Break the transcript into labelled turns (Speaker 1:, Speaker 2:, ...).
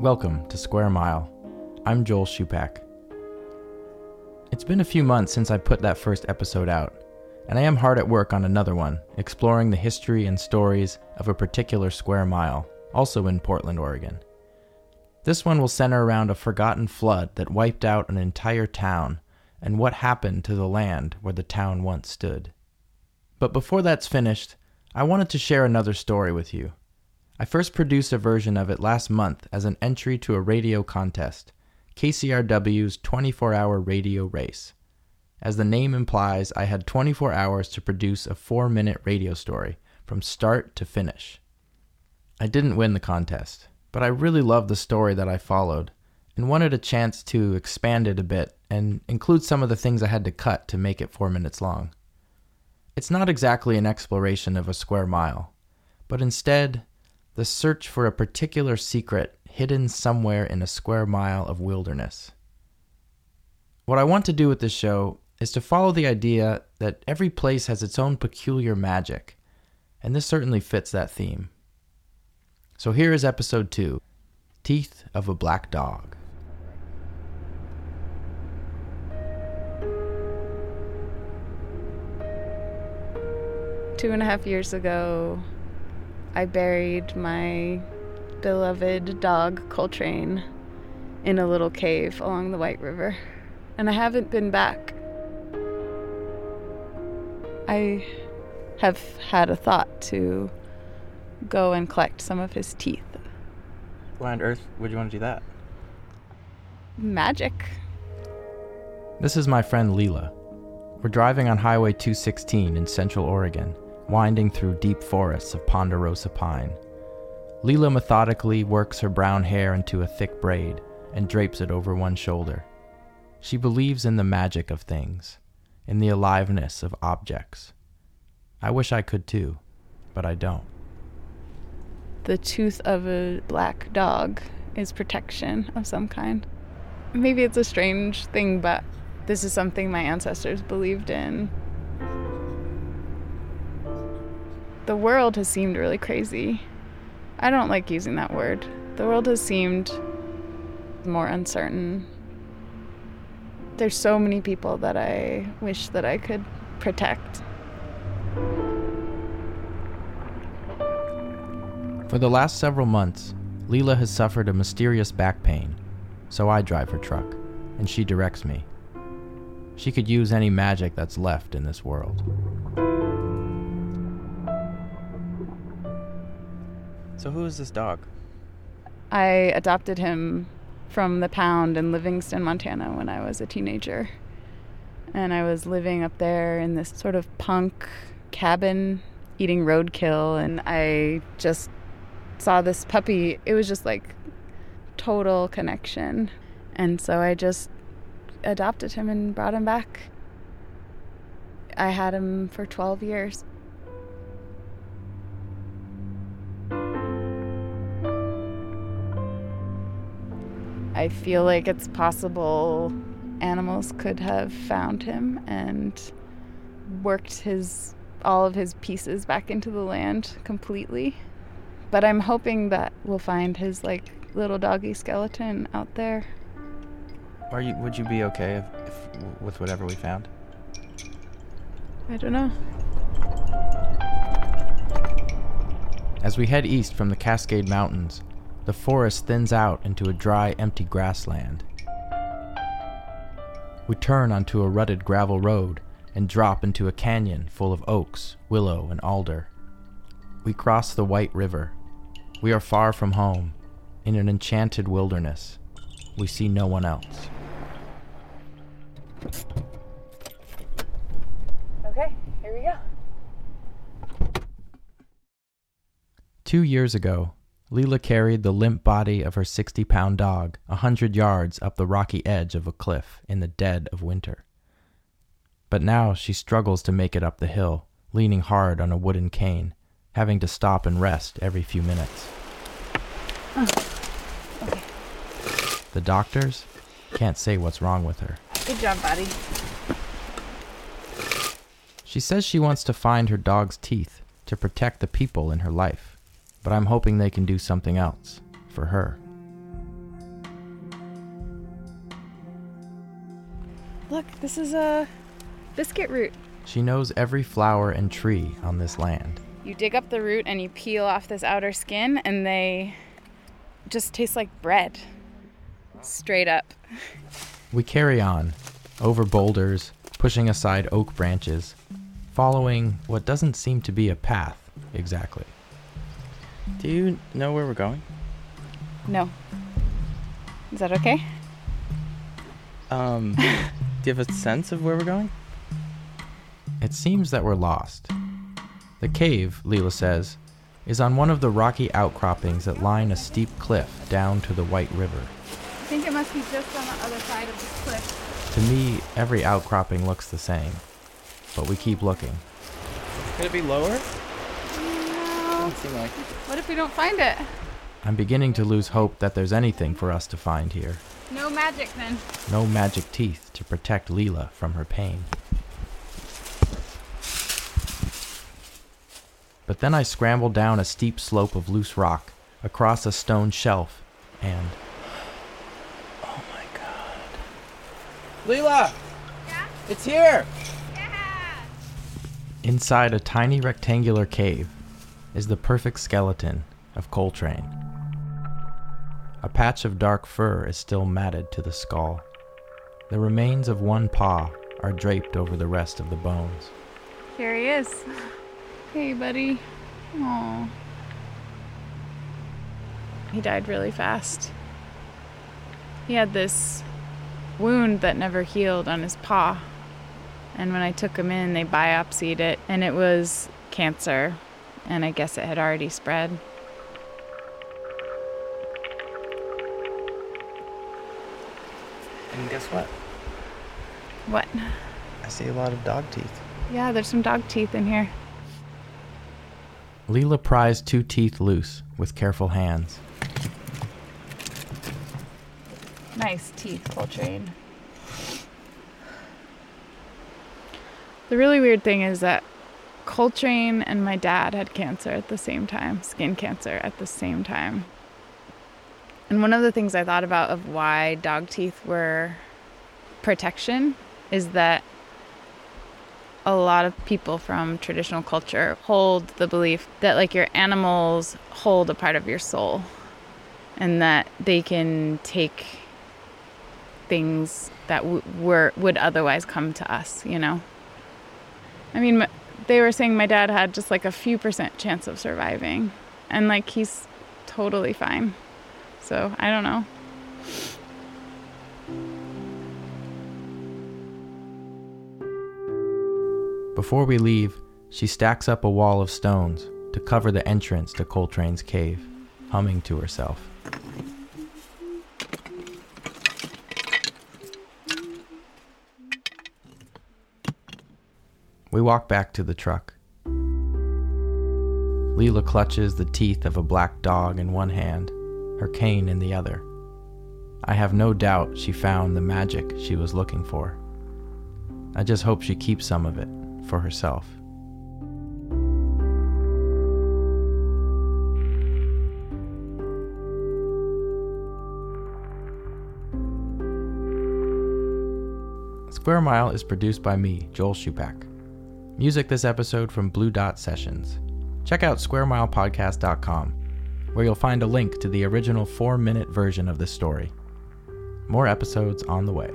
Speaker 1: Welcome to Square Mile. I'm Joel Shupak. It's been a few months since I put that first episode out, and I am hard at work on another one, exploring the history and stories of a particular square mile, also in Portland, Oregon. This one will center around a forgotten flood that wiped out an entire town and what happened to the land where the town once stood. But before that's finished, I wanted to share another story with you. I first produced a version of it last month as an entry to a radio contest, KCRW's 24 hour radio race. As the name implies, I had 24 hours to produce a four minute radio story from start to finish. I didn't win the contest, but I really loved the story that I followed and wanted a chance to expand it a bit and include some of the things I had to cut to make it four minutes long. It's not exactly an exploration of a square mile, but instead, the search for a particular secret hidden somewhere in a square mile of wilderness. What I want to do with this show is to follow the idea that every place has its own peculiar magic, and this certainly fits that theme. So here is episode 2 Teeth of a Black Dog.
Speaker 2: Two and a half years ago, I buried my beloved dog, Coltrane, in a little cave along the White River, and I haven't been back. I have had a thought to go and collect some of his teeth.
Speaker 1: Why on earth would you want to do that?
Speaker 2: Magic.
Speaker 1: This is my friend Leela. We're driving on Highway 216 in Central Oregon, winding through deep forests of ponderosa pine. Leela methodically works her brown hair into a thick braid and drapes it over one shoulder. She believes in the magic of things, in the aliveness of objects. I wish I could too, but I don't.
Speaker 2: The tooth of a black dog is protection of some kind. Maybe it's a strange thing, but this is something my ancestors believed in. The world has seemed really crazy. I don't like using that word. The world has seemed more uncertain. There's so many people that I wish that I could protect.
Speaker 1: For the last several months, Leela has suffered a mysterious back pain, so I drive her truck, and she directs me. She could use any magic that's left in this world. So, who is this dog?
Speaker 2: I adopted him from the pound in Livingston, Montana when I was a teenager. And I was living up there in this sort of punk cabin eating roadkill and I just saw this puppy. It was just like total connection. And so I just adopted him and brought him back. I had him for 12 years. I feel like it's possible animals could have found him and worked his all of his pieces back into the land completely. But I'm hoping that we'll find his like little doggy skeleton out there.
Speaker 1: Are you? Would you be okay if, if, with whatever we found?
Speaker 2: I don't know.
Speaker 1: As we head east from the Cascade Mountains, the forest thins out into a dry, empty grassland. We turn onto a rutted gravel road and drop into a canyon full of oaks, willow, and alder. We cross the White River. We are far from home, in an enchanted wilderness. We see no one else.
Speaker 2: Okay, here we go.
Speaker 1: Two years ago, Leela carried the limp body of her 60 pound dog a hundred yards up the rocky edge of a cliff in the dead of winter. But now she struggles to make it up the hill, leaning hard on a wooden cane, having to stop and rest every few minutes.
Speaker 2: Oh, okay.
Speaker 1: The doctors can't say what's wrong with her.
Speaker 2: Good job, buddy.
Speaker 1: She says she wants to find her dog's teeth to protect the people in her life, but I'm hoping they can do something else for her.
Speaker 2: Look, this is a biscuit root.
Speaker 1: She knows every flower and tree on this land.
Speaker 2: You dig up the root and you peel off this outer skin, and they just taste like bread. Straight up.
Speaker 1: We carry on, over boulders, pushing aside oak branches, following what doesn't seem to be a path exactly.
Speaker 3: Do you know where we're going?
Speaker 2: No. Is that okay?
Speaker 3: Um, do you have a sense of where we're going?
Speaker 1: It seems that we're lost. The cave, Leela says, is on one of the rocky outcroppings that line a steep cliff down to the White River.
Speaker 2: I think it must be just on the other side of this cliff.
Speaker 1: To me, every outcropping looks the same, but we keep looking.
Speaker 3: Could it be lower?
Speaker 2: No.
Speaker 3: Doesn't seem like.
Speaker 2: What if we don't find it?
Speaker 1: I'm beginning to lose hope that there's anything for us to find here.
Speaker 2: No magic then.
Speaker 1: No magic teeth to protect Leela from her pain. But then I scramble down a steep slope of loose rock, across a stone shelf, and
Speaker 3: Oh my god. Leela!
Speaker 2: Yeah?
Speaker 3: It's here! Yeah!
Speaker 1: Inside a tiny rectangular cave is the perfect skeleton of Coltrane. A patch of dark fur is still matted to the skull. The remains of one paw are draped over the rest of the bones.
Speaker 2: Here he is. Hey, buddy. Aw. He died really fast. He had this wound that never healed on his paw. And when I took him in, they biopsied it, and it was cancer. And I guess it had already spread.
Speaker 3: And guess what?
Speaker 2: What?
Speaker 3: I see a lot of dog teeth.
Speaker 2: Yeah, there's some dog teeth in here.
Speaker 1: Leela pries two teeth loose with careful hands.
Speaker 2: Nice teeth, Coltrane. The really weird thing is that Coltrane and my dad had cancer at the same time, skin cancer at the same time. And one of the things I thought about of why dog teeth were protection is that a lot of people from traditional culture hold the belief that like your animals hold a part of your soul and that they can take things that w- were would otherwise come to us, you know. I mean, they were saying my dad had just like a few percent chance of surviving, and like he's totally fine. So I don't know.
Speaker 1: Before we leave, she stacks up a wall of stones to cover the entrance to Coltrane's cave, humming to herself. We walk back to the truck. Leela clutches the teeth of a black dog in one hand, her cane in the other. I have no doubt she found the magic she was looking for. I just hope she keeps some of it for herself. Square Mile is produced by me, Joel Shupak. Music this episode from Blue Dot Sessions. Check out squaremilepodcast.com, where you'll find a link to the original four minute version of this story. More episodes on the way.